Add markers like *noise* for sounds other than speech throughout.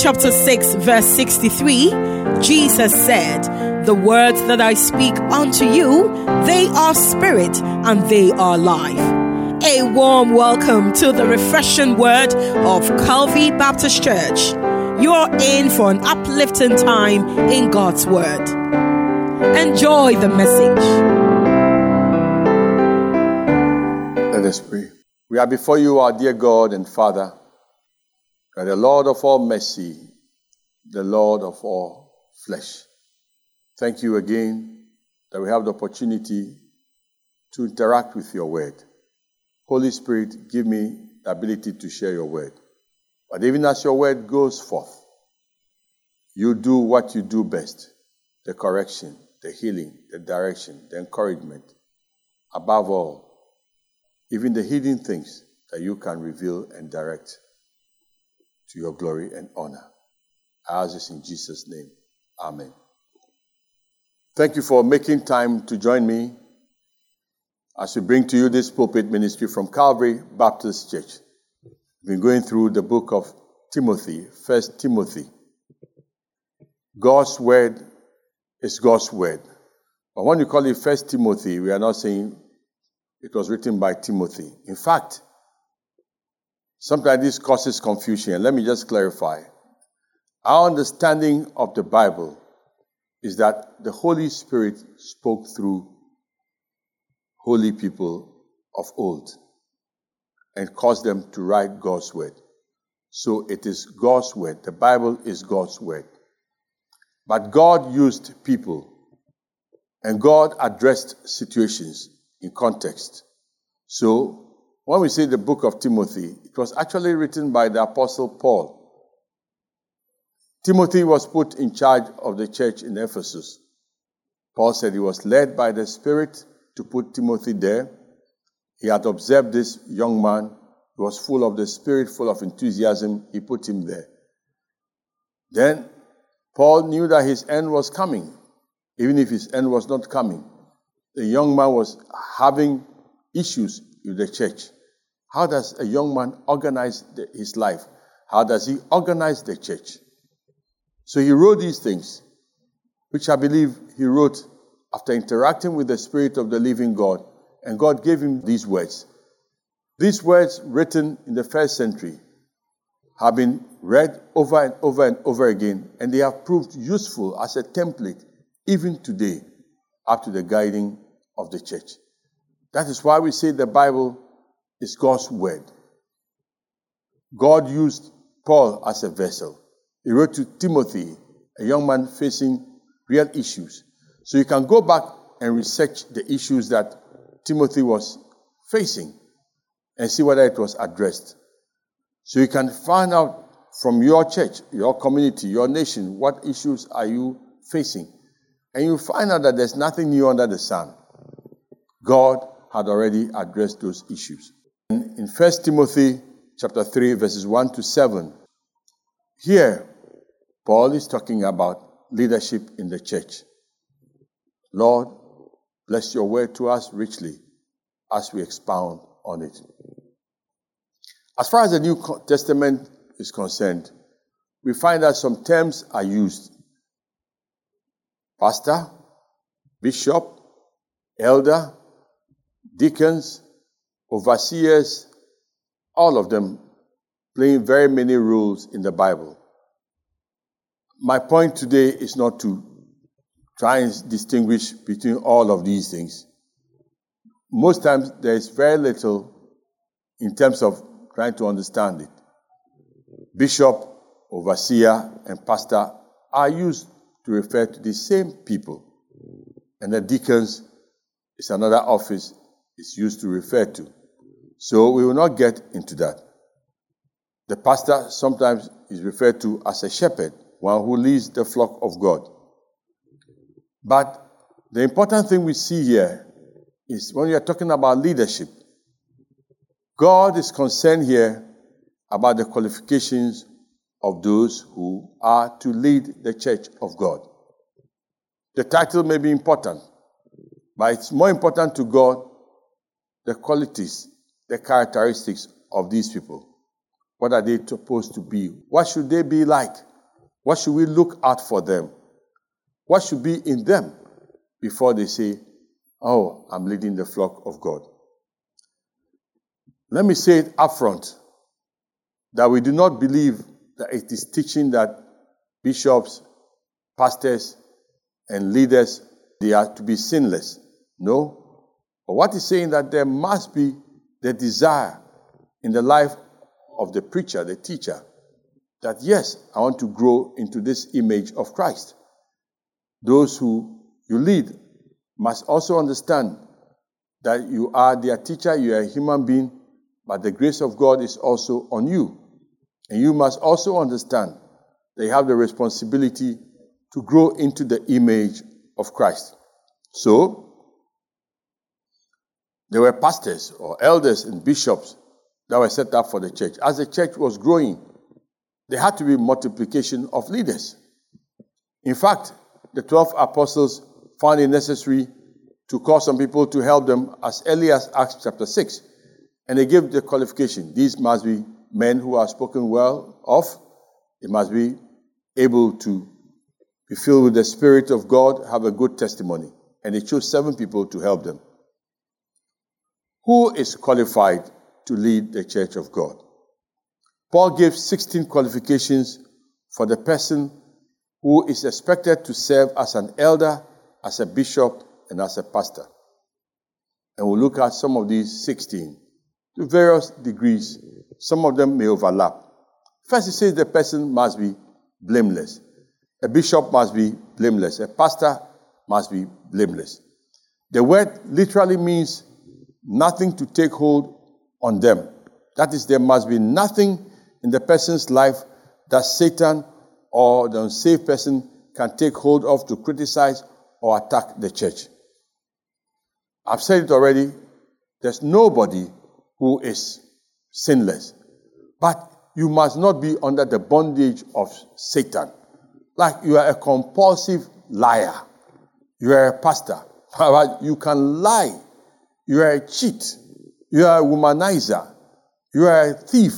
chapter 6, verse 63, Jesus said, The words that I speak unto you, they are spirit and they are life. A warm welcome to the refreshing word of Calvary Baptist Church. You're in for an uplifting time in God's word. Enjoy the message. Let us pray. We are before you, our dear God and Father. Are the Lord of all mercy, the Lord of all flesh. Thank you again that we have the opportunity to interact with your word. Holy Spirit, give me the ability to share your word. But even as your word goes forth, you do what you do best the correction, the healing, the direction, the encouragement. Above all, even the hidden things that you can reveal and direct to your glory and honor. I ask this in Jesus' name. Amen. Thank you for making time to join me as we bring to you this pulpit ministry from Calvary Baptist Church. We've been going through the book of Timothy, First Timothy. God's word is God's word. But when you call it First Timothy, we are not saying it was written by Timothy. In fact, Sometimes this causes confusion. Let me just clarify. Our understanding of the Bible is that the Holy Spirit spoke through holy people of old and caused them to write God's word. So it is God's word. The Bible is God's word. But God used people and God addressed situations in context. So when we say the book of Timothy, it was actually written by the Apostle Paul. Timothy was put in charge of the church in Ephesus. Paul said he was led by the Spirit to put Timothy there. He had observed this young man. He was full of the Spirit, full of enthusiasm. He put him there. Then Paul knew that his end was coming, even if his end was not coming. The young man was having issues with the church. How does a young man organize the, his life? How does he organize the church? So he wrote these things, which I believe he wrote after interacting with the Spirit of the living God, and God gave him these words. These words, written in the first century, have been read over and over and over again, and they have proved useful as a template even today up to the guiding of the church. That is why we say the Bible is God's word. God used Paul as a vessel. He wrote to Timothy, a young man facing real issues. So you can go back and research the issues that Timothy was facing and see whether it was addressed. So you can find out from your church, your community, your nation, what issues are you facing. And you find out that there's nothing new under the sun. God had already addressed those issues. In 1 Timothy chapter 3 verses 1 to 7, here Paul is talking about leadership in the church. Lord, bless your word to us richly as we expound on it. As far as the New Testament is concerned, we find that some terms are used pastor, bishop, elder, deacons, overseers, all of them playing very many roles in the Bible. My point today is not to try and distinguish between all of these things. Most times there is very little in terms of trying to understand it. Bishop, overseer, and pastor are used to refer to the same people. And the deacons is another office is used to refer to. So we will not get into that. The pastor sometimes is referred to as a shepherd, one who leads the flock of God. But the important thing we see here is when we are talking about leadership, God is concerned here about the qualifications of those who are to lead the church of God. The title may be important, but it's more important to God the qualities the characteristics of these people. What are they supposed to be? What should they be like? What should we look out for them? What should be in them before they say, Oh, I'm leading the flock of God? Let me say it up front that we do not believe that it is teaching that bishops, pastors, and leaders they are to be sinless. No. But what is saying that there must be the desire in the life of the preacher, the teacher, that yes, I want to grow into this image of Christ. Those who you lead must also understand that you are their teacher, you are a human being, but the grace of God is also on you. And you must also understand that you have the responsibility to grow into the image of Christ. So, there were pastors or elders and bishops that were set up for the church. As the church was growing, there had to be multiplication of leaders. In fact, the 12 apostles found it necessary to call some people to help them as early as Acts chapter 6. And they gave the qualification these must be men who are spoken well of, they must be able to be filled with the Spirit of God, have a good testimony. And they chose seven people to help them. Who is qualified to lead the church of God? Paul gives 16 qualifications for the person who is expected to serve as an elder, as a bishop, and as a pastor. And we'll look at some of these 16 to various degrees. Some of them may overlap. First, he says the person must be blameless. A bishop must be blameless. A pastor must be blameless. The word literally means nothing to take hold on them. That is, there must be nothing in the person's life that Satan or the unsaved person can take hold of to criticize or attack the church. I've said it already. There's nobody who is sinless. But you must not be under the bondage of Satan. Like you are a compulsive liar. You are a pastor. *laughs* You can lie. You are a cheat. You are a womanizer. You are a thief.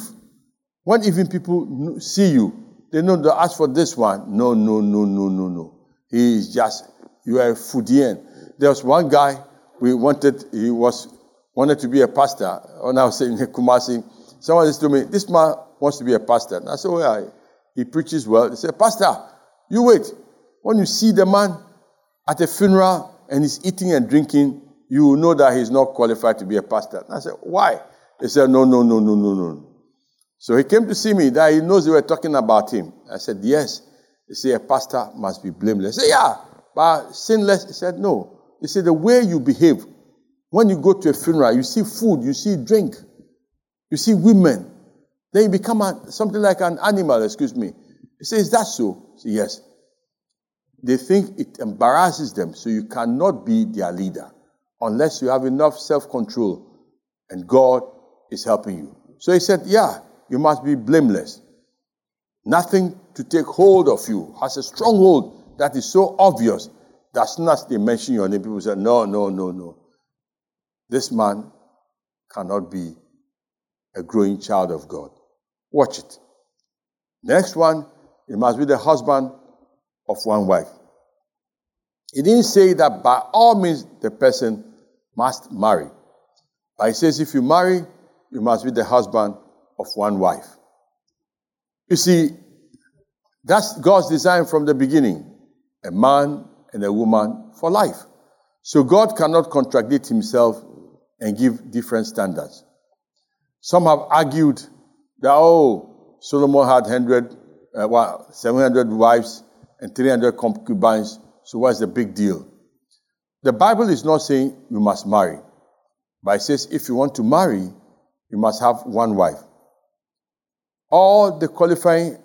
When even people see you, they know to ask for this one. No, no, no, no, no, no. He is just, you are a Fudian. There was one guy, we wanted, he was, wanted to be a pastor. When I was saying *laughs* Kumasi, someone said to me, this man wants to be a pastor. And I said, well, he preaches well. He said, pastor, you wait. When you see the man at a funeral and he's eating and drinking, you will know that he's not qualified to be a pastor. And I said, why? He said, no, no, no, no, no, no. So he came to see me that he knows they were talking about him. I said, yes. He said, a pastor must be blameless. I said, yeah, but sinless. He said, no. He said, the way you behave, when you go to a funeral, you see food, you see drink, you see women, then you become a, something like an animal, excuse me. He says, Is that so? Say, yes. They think it embarrasses them, so you cannot be their leader unless you have enough self control and God is helping you. So he said, Yeah, you must be blameless. Nothing to take hold of you has a stronghold that is so obvious that as soon as they mention your name, people say, No, no, no, no. This man cannot be a growing child of God. Watch it. Next one, he must be the husband of one wife. He didn't say that by all means the person must marry. But he says if you marry, you must be the husband of one wife. You see, that's God's design from the beginning a man and a woman for life. So God cannot contradict himself and give different standards. Some have argued that, oh, Solomon had 100, uh, well, 700 wives and 300 concubines, so what's the big deal? The Bible is not saying you must marry, but it says if you want to marry, you must have one wife. All the qualifying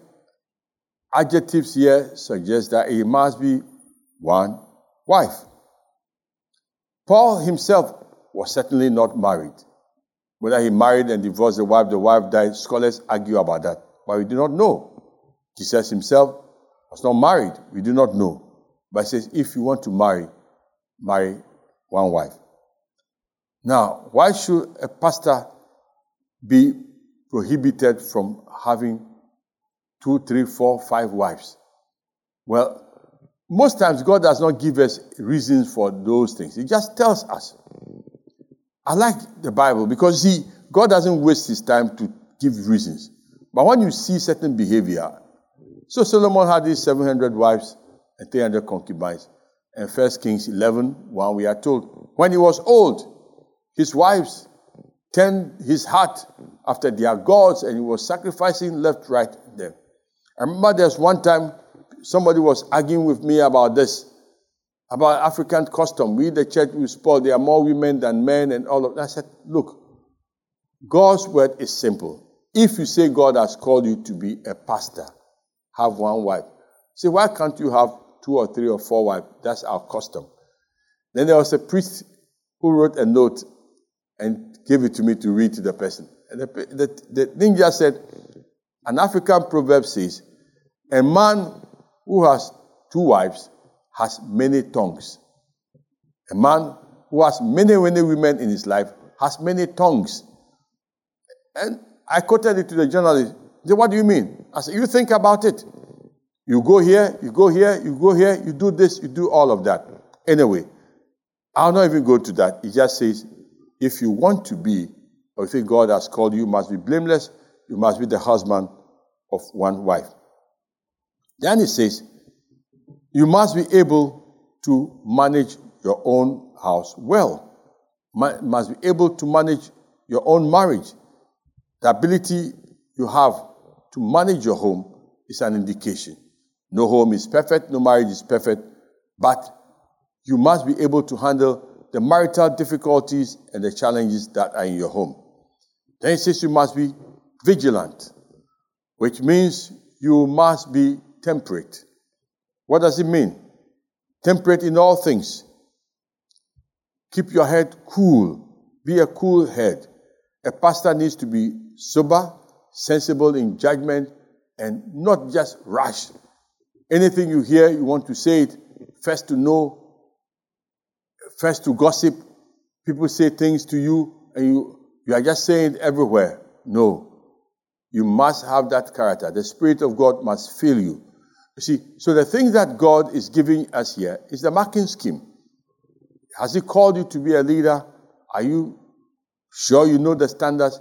adjectives here suggest that it must be one wife. Paul himself was certainly not married. Whether he married and divorced the wife, the wife died, scholars argue about that. But we do not know. Jesus himself was not married. We do not know. But he says, if you want to marry, marry one wife. Now, why should a pastor be prohibited from having two, three, four, five wives? Well, most times God does not give us reasons for those things. He just tells us. I like the Bible because see, God doesn't waste his time to give reasons. But when you see certain behavior, so Solomon had these 700 wives and 300 concubines. And First Kings 11, 1, we are told, when he was old, his wives turned his heart after their gods and he was sacrificing left, right, there. I remember there's one time somebody was arguing with me about this, about African custom. We, the church, we spoil. There are more women than men and all of that. I said, look, God's word is simple. If you say God has called you to be a pastor, have one wife. Say, why can't you have two or three or four wives? That's our custom. Then there was a priest who wrote a note and gave it to me to read to the person. And the, the, the thing just said, an African proverb says, a man who has two wives has many tongues. A man who has many, many women in his life has many tongues. And I quoted it to the journalist. He said, What do you mean? I said, You think about it. You go here, you go here, you go here, you do this, you do all of that. Anyway, I'll not even go to that. He just says, if you want to be, or if God has called you, you must be blameless, you must be the husband of one wife. Then he says, you must be able to manage your own house well. Must be able to manage your own marriage. The ability you have to manage your home is an indication. No home is perfect, no marriage is perfect, but you must be able to handle the marital difficulties and the challenges that are in your home. Then he says you must be vigilant, which means you must be temperate. What does it mean? Temperate in all things. Keep your head cool. Be a cool head. A pastor needs to be sober, sensible in judgment, and not just rash. Anything you hear, you want to say it, first to know, first to gossip. People say things to you, and you, you are just saying it everywhere. No. You must have that character. The Spirit of God must fill you. You see, so the thing that God is giving us here is the marking scheme. Has He called you to be a leader? Are you sure you know the standards?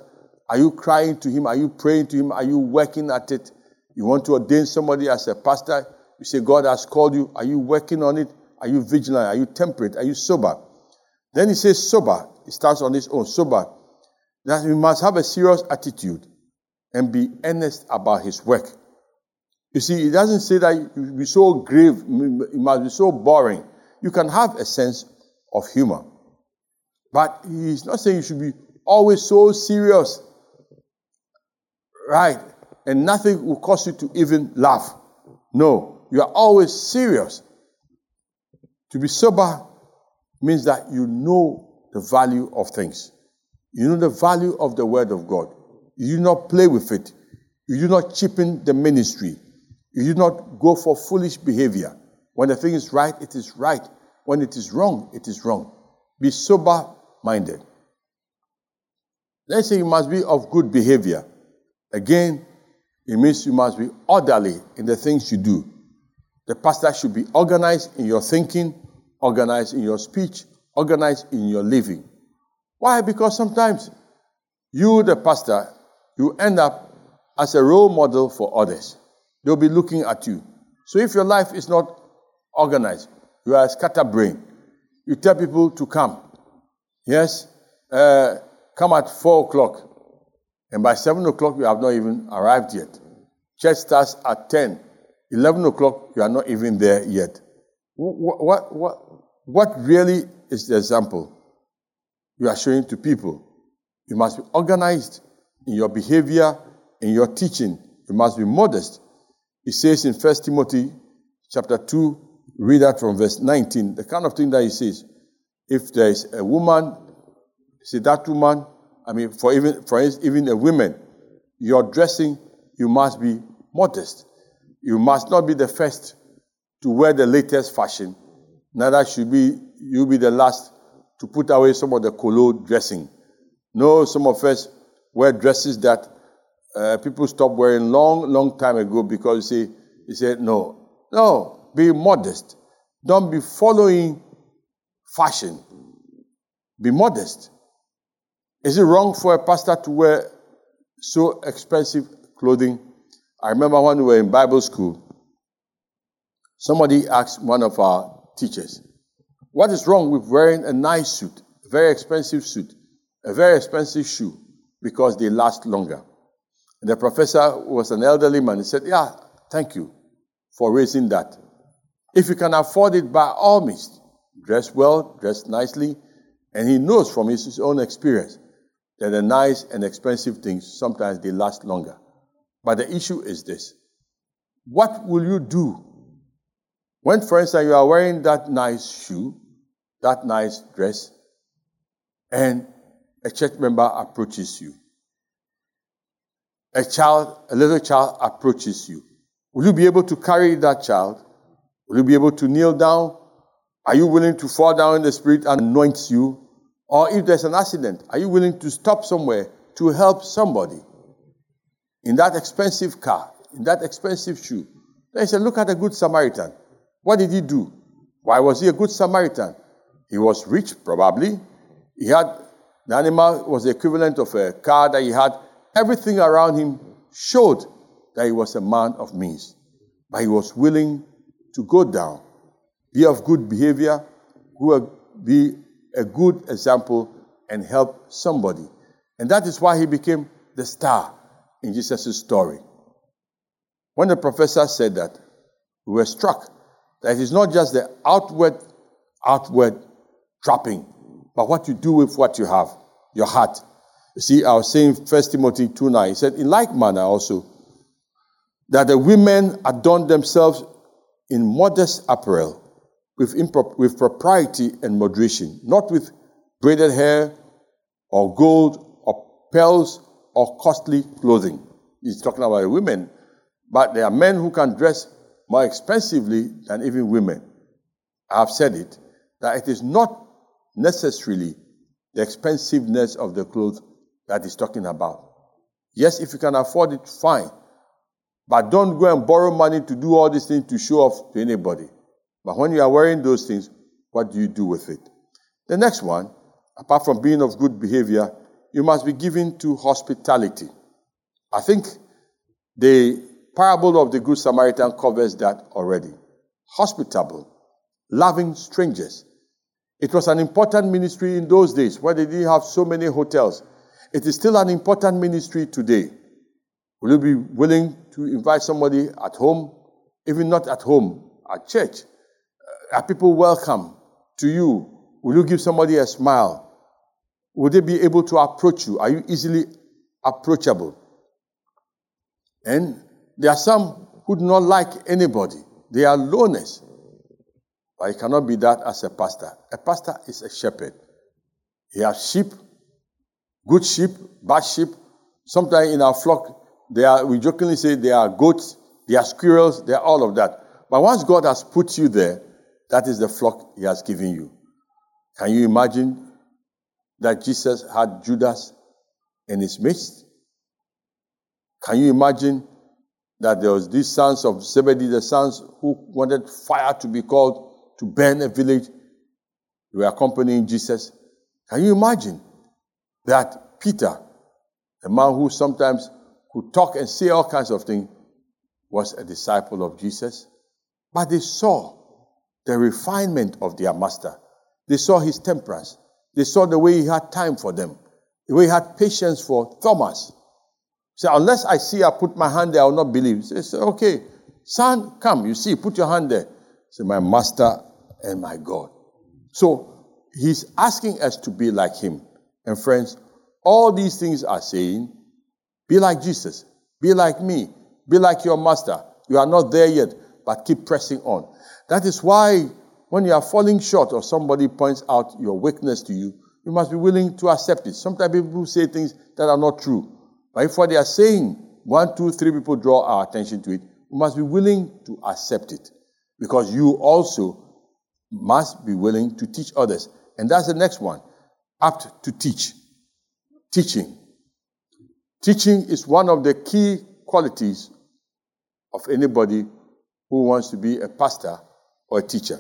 Are you crying to Him? Are you praying to Him? Are you working at it? You want to ordain somebody as a pastor? You say, God has called you. Are you working on it? Are you vigilant? Are you temperate? Are you sober? Then he says, sober. He starts on his own. Sober. That we must have a serious attitude and be earnest about his work. You see, it doesn't say that you be so grave, it must be so boring. You can have a sense of humor. But he's not saying you should be always so serious. Right. And nothing will cause you to even laugh. No. You are always serious. To be sober means that you know the value of things. You know the value of the word of God. You do not play with it. You do not cheapen the ministry. You do not go for foolish behavior. When the thing is right, it is right. When it is wrong, it is wrong. Be sober minded. Let's say you must be of good behavior. Again, it means you must be orderly in the things you do. The pastor should be organized in your thinking, organized in your speech, organized in your living. Why? Because sometimes you, the pastor, you end up as a role model for others. They'll be looking at you. So if your life is not organized, you are a scatterbrain. You tell people to come. Yes, uh, come at four o'clock. And by seven o'clock, you have not even arrived yet. Church starts at 10. 11 o'clock, you are not even there yet. What, what, what, what really is the example you are showing to people? You must be organized in your behavior, in your teaching. You must be modest. It says in 1 Timothy chapter 2, read that from verse 19, the kind of thing that he says. If there is a woman, see that woman, I mean, for even for even a woman, your dressing, you must be modest. You must not be the first to wear the latest fashion. Neither should be you be the last to put away some of the colo dressing. No, some of us wear dresses that uh, people stopped wearing long, long time ago because see, he said, no, No, be modest. Don't be following fashion. Be modest. Is it wrong for a pastor to wear so expensive clothing? I remember when we were in Bible school, somebody asked one of our teachers, What is wrong with wearing a nice suit, a very expensive suit, a very expensive shoe, because they last longer? And the professor was an elderly man. He said, Yeah, thank you for raising that. If you can afford it, by all means, dress well, dress nicely. And he knows from his own experience that the nice and expensive things sometimes they last longer. But the issue is this what will you do when, for instance, you are wearing that nice shoe, that nice dress, and a church member approaches you? A child, a little child approaches you. Will you be able to carry that child? Will you be able to kneel down? Are you willing to fall down in the spirit and anoint you? Or if there's an accident, are you willing to stop somewhere to help somebody? In that expensive car, in that expensive shoe. Then he said, Look at a good Samaritan. What did he do? Why was he a good Samaritan? He was rich, probably. He had the animal was the equivalent of a car that he had. Everything around him showed that he was a man of means. But he was willing to go down, be of good behavior, be a good example, and help somebody. And that is why he became the star in Jesus' story. When the professor said that, we were struck that it's not just the outward, outward trapping, but what you do with what you have, your heart. You see, I was saying 1 Timothy 2 9, he said, in like manner also, that the women adorn themselves in modest apparel, with, with propriety and moderation, not with braided hair or gold or pearls or costly clothing. He's talking about women. But there are men who can dress more expensively than even women. I have said it, that it is not necessarily the expensiveness of the clothes that he's talking about. Yes, if you can afford it, fine. But don't go and borrow money to do all these things to show off to anybody. But when you are wearing those things, what do you do with it? The next one, apart from being of good behavior, you must be given to hospitality. I think the parable of the Good Samaritan covers that already. Hospitable, loving strangers. It was an important ministry in those days where they didn't have so many hotels. It is still an important ministry today. Will you be willing to invite somebody at home, even not at home, at church? Are people welcome to you? Will you give somebody a smile? Will they be able to approach you? Are you easily approachable? And there are some who do not like anybody. They are loners. But you cannot be that as a pastor. A pastor is a shepherd. He has sheep, good sheep, bad sheep. Sometimes in our flock, they are, we jokingly say they are goats, they are squirrels, they are all of that. But once God has put you there, that is the flock He has given you. Can you imagine that Jesus had Judas in his midst? Can you imagine that there was these sons of Zebedee, the sons who wanted fire to be called to burn a village? They were accompanying Jesus. Can you imagine that Peter, a man who sometimes could talk and say all kinds of things, was a disciple of Jesus. But they saw the refinement of their master. They saw his temperance. They saw the way he had time for them, the way he had patience for Thomas. Say, unless I see I put my hand there, I will not believe. Say, say okay, son, come. You see, put your hand there. Say, my master and my God. So he's asking us to be like him. And friends, all these things are saying be like Jesus. Be like me. Be like your master. You are not there yet, but keep pressing on. That is why when you are falling short or somebody points out your weakness to you, you must be willing to accept it. Sometimes people say things that are not true. But if what they are saying, one, two, three people draw our attention to it, we must be willing to accept it. Because you also must be willing to teach others. And that's the next one. Apt to teach. Teaching. Teaching is one of the key qualities of anybody who wants to be a pastor or a teacher.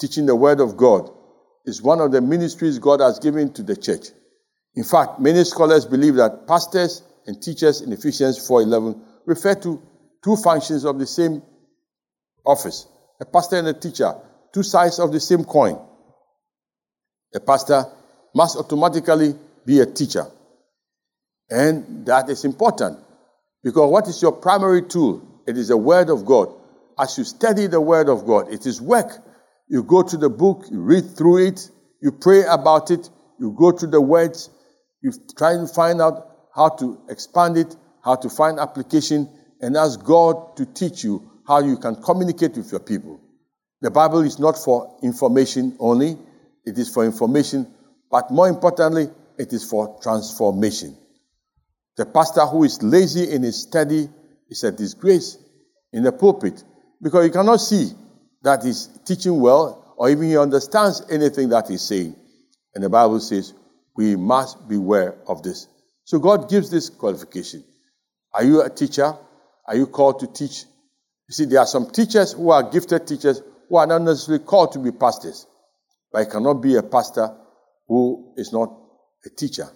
Teaching the Word of God is one of the ministries God has given to the church. In fact, many scholars believe that pastors and teachers in Ephesians 4:11 refer to two functions of the same office. A pastor and a teacher, two sides of the same coin. A pastor must automatically be a teacher. And that is important because what is your primary tool? It is the Word of God. As you study the Word of God, it is work. You go to the book, you read through it, you pray about it, you go to the words, you try and find out how to expand it, how to find application, and ask God to teach you how you can communicate with your people. The Bible is not for information only, it is for information, but more importantly, it is for transformation. The pastor who is lazy in his study is a disgrace in the pulpit because you cannot see that he's teaching well or even he understands anything that he's saying. And the Bible says we must beware of this. So God gives this qualification. Are you a teacher? Are you called to teach? You see, there are some teachers who are gifted teachers who are not necessarily called to be pastors, but you cannot be a pastor who is not a teacher.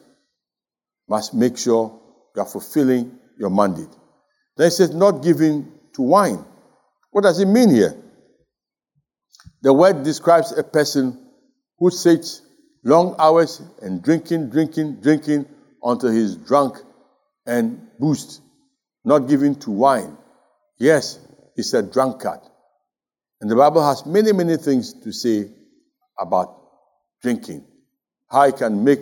Must make sure you are fulfilling your mandate. Then it says, not giving to wine. What does it mean here? The word describes a person who sits long hours and drinking, drinking, drinking until he's drunk and boozed, not giving to wine. Yes, he's a drunkard. And the Bible has many, many things to say about drinking. How it can make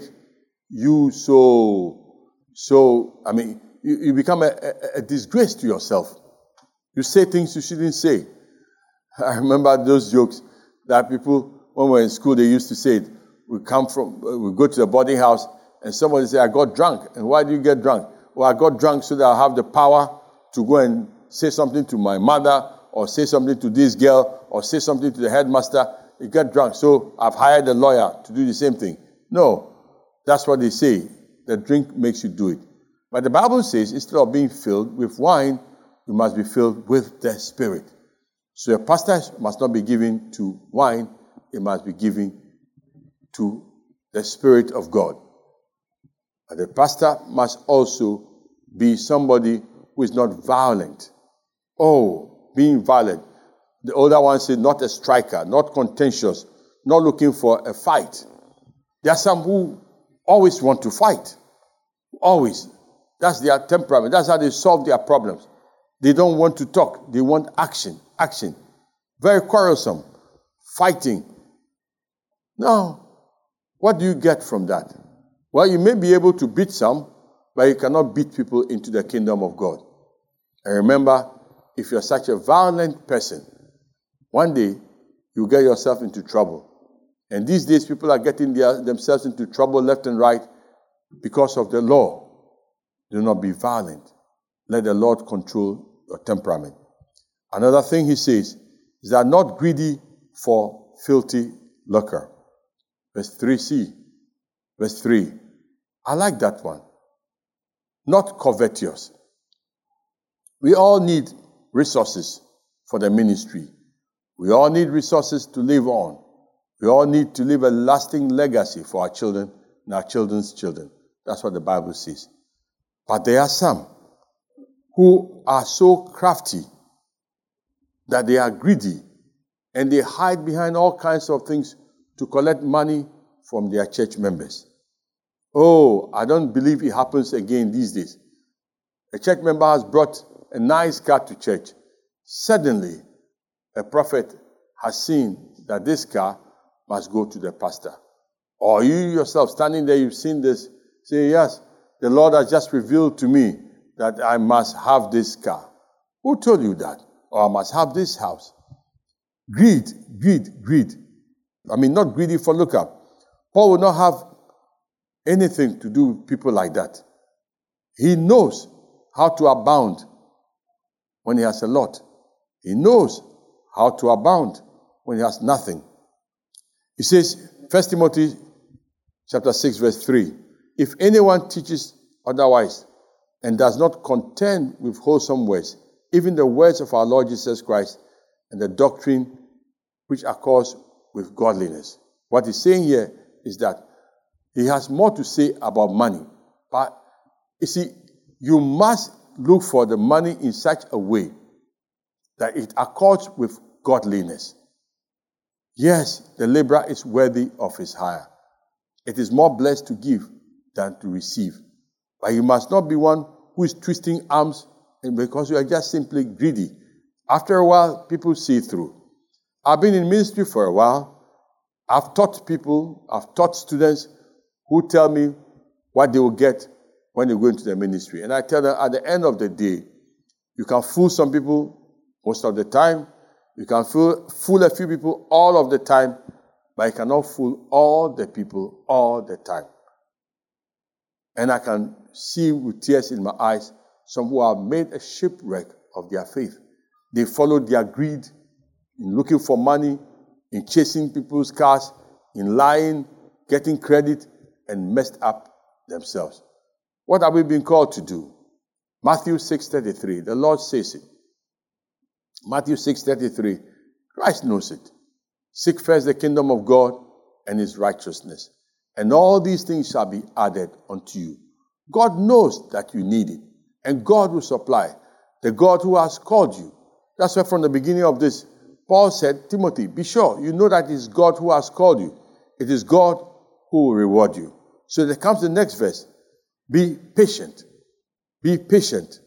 you so, so, I mean, you, you become a, a, a disgrace to yourself. You say things you shouldn't say. *laughs* I remember those jokes that people, when we were in school, they used to say it. We come from, we go to the boarding house, and somebody say, I got drunk. And why do you get drunk? Well, I got drunk so that I have the power to go and say something to my mother, or say something to this girl, or say something to the headmaster. You get drunk. So I've hired a lawyer to do the same thing. No, that's what they say. The drink makes you do it. But the Bible says instead of being filled with wine, you must be filled with the Spirit. So a pastor must not be given to wine, it must be given to the Spirit of God. And the pastor must also be somebody who is not violent. Oh, being violent. The older one said, not a striker, not contentious, not looking for a fight. There are some who always want to fight. Always. That's their temperament. That's how they solve their problems. They don't want to talk, they want action. Action. Very quarrelsome. Fighting. No. What do you get from that? Well, you may be able to beat some, but you cannot beat people into the kingdom of God. And remember, if you're such a violent person, one day you get yourself into trouble. And these days, people are getting their, themselves into trouble left and right because of the law. Do not be violent. Let the Lord control your temperament. Another thing he says is that not greedy for filthy lucre. Verse 3c. Verse 3. I like that one. Not covetous. We all need resources for the ministry. We all need resources to live on. We all need to leave a lasting legacy for our children and our children's children. That's what the Bible says. But there are some who are so crafty that they are greedy and they hide behind all kinds of things to collect money from their church members. Oh, I don't believe it happens again these days. A church member has brought a nice car to church. Suddenly, a prophet has seen that this car must go to the pastor. Or you yourself standing there, you've seen this, say, Yes, the Lord has just revealed to me that I must have this car. Who told you that? Or I must have this house. Greed, greed, greed. I mean, not greedy for lucre. Paul will not have anything to do with people like that. He knows how to abound when he has a lot. He knows how to abound when he has nothing. He says, 1 Timothy chapter 6, verse 3. If anyone teaches otherwise and does not contend with wholesome words, even the words of our Lord Jesus Christ, and the doctrine which accords with godliness. What he's saying here is that he has more to say about money. But you see, you must look for the money in such a way that it accords with godliness. Yes, the laborer is worthy of his hire. It is more blessed to give than to receive. But you must not be one who is twisting arms because you are just simply greedy. After a while, people see through. I've been in ministry for a while. I've taught people, I've taught students who tell me what they will get when they go into the ministry. And I tell them at the end of the day, you can fool some people most of the time, you can fool, fool a few people all of the time, but you cannot fool all the people all the time. And I can see with tears in my eyes some who have made a shipwreck of their faith. They followed their greed in looking for money, in chasing people's cars, in lying, getting credit, and messed up themselves. What have we been called to do? Matthew 6:33. The Lord says it. Matthew 6:33. Christ knows it. Seek first the kingdom of God and his righteousness, and all these things shall be added unto you. God knows that you need it, and God will supply. The God who has called you. That's why from the beginning of this, Paul said, Timothy, be sure you know that it is God who has called you. It is God who will reward you. So there comes the next verse. Be patient. Be patient.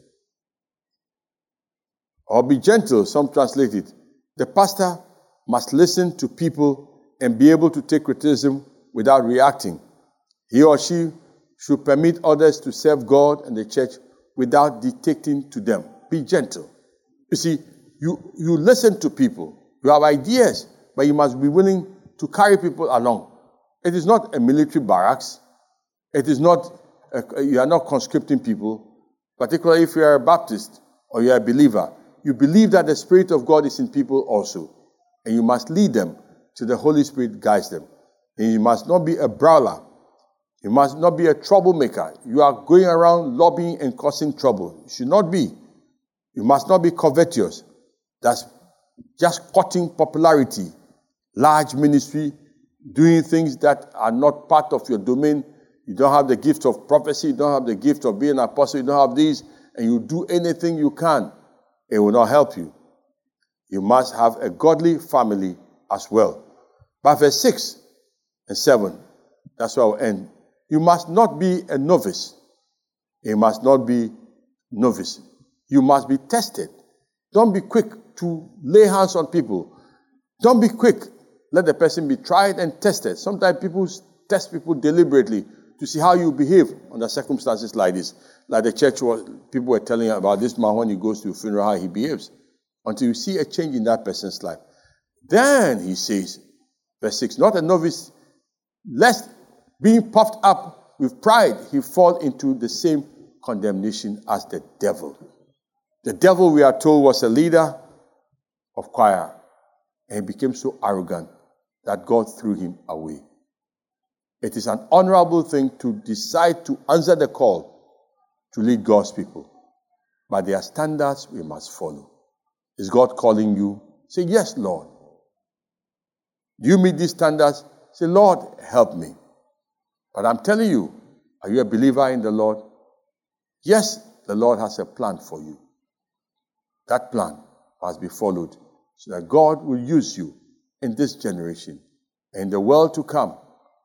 Or be gentle, some translate it. The pastor must listen to people and be able to take criticism without reacting. He or she should permit others to serve God and the church without dictating to them. Be gentle. You see, you, you listen to people. You have ideas, but you must be willing to carry people along. It is not a military barracks. It is not, a, you are not conscripting people, particularly if you are a Baptist or you are a believer. You believe that the Spirit of God is in people also, and you must lead them to the Holy Spirit guides them. And you must not be a brawler. You must not be a troublemaker. You are going around lobbying and causing trouble. You should not be. You must not be covetous. That's just cutting popularity, large ministry, doing things that are not part of your domain. You don't have the gift of prophecy, you don't have the gift of being an apostle, you don't have these, and you do anything you can, it will not help you. You must have a godly family as well. But verse 6 and 7, that's where I'll end. You must not be a novice. You must not be novice. You must be tested. Don't be quick to lay hands on people. Don't be quick. Let the person be tried and tested. Sometimes people test people deliberately to see how you behave under circumstances like this. Like the church was, people were telling about this man when he goes to a funeral, how he behaves. Until you see a change in that person's life. Then he says, verse 6, not a novice, lest being puffed up with pride, he fall into the same condemnation as the devil. The devil, we are told, was a leader of choir and he became so arrogant that God threw him away. It is an honorable thing to decide to answer the call to lead God's people, but there are standards we must follow. Is God calling you? Say, Yes, Lord. Do you meet these standards? Say, Lord, help me. But I'm telling you, are you a believer in the Lord? Yes, the Lord has a plan for you. That plan must be followed so that God will use you in this generation and in the world to come.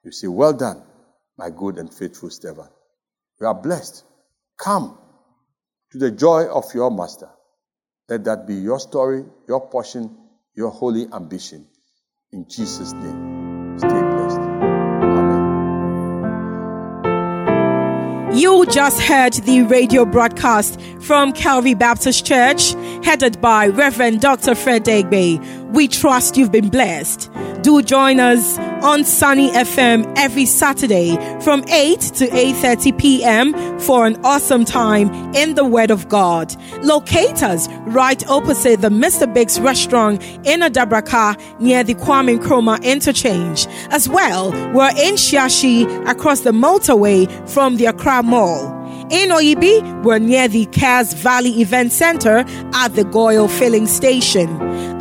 You say, Well done, my good and faithful servant. You are blessed. Come to the joy of your master. Let that be your story, your portion, your holy ambition. In Jesus' name, You just heard the radio broadcast from Calvary Baptist Church, headed by Reverend Dr. Fred Deegbe. We trust you've been blessed. Do join us on Sunny FM every Saturday from 8 to 8:30 p.m. for an awesome time in the Word of God. Locate us right opposite the Mr. Biggs restaurant in Adabraka near the Kwame Nkrumah interchange. As well, we're in Shiashie across the motorway from the Accra Mall. In Oyibi, we're near the Cares Valley Event Center at the GOIL Filling Station.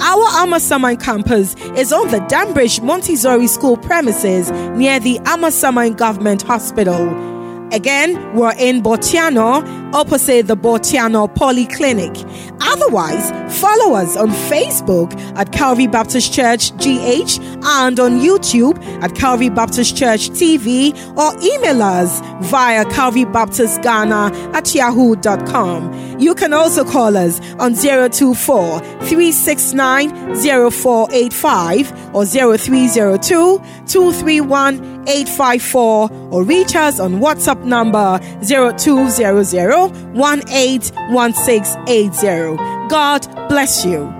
Our Amasaman campus is on the Danbridge Montessori School premises near the Amasaman Government Hospital. Again, we're in Botiano, opposite the Botiano Polyclinic. Otherwise, follow us on Facebook at Calvary Baptist Church GH and on YouTube at Calvary Baptist Church TV or email us via Calvary Baptist Ghana at yahoo.com. You can also call us on 024 369 0485 or 0302 231 854 or reach us on WhatsApp number 0200 181680. God bless you.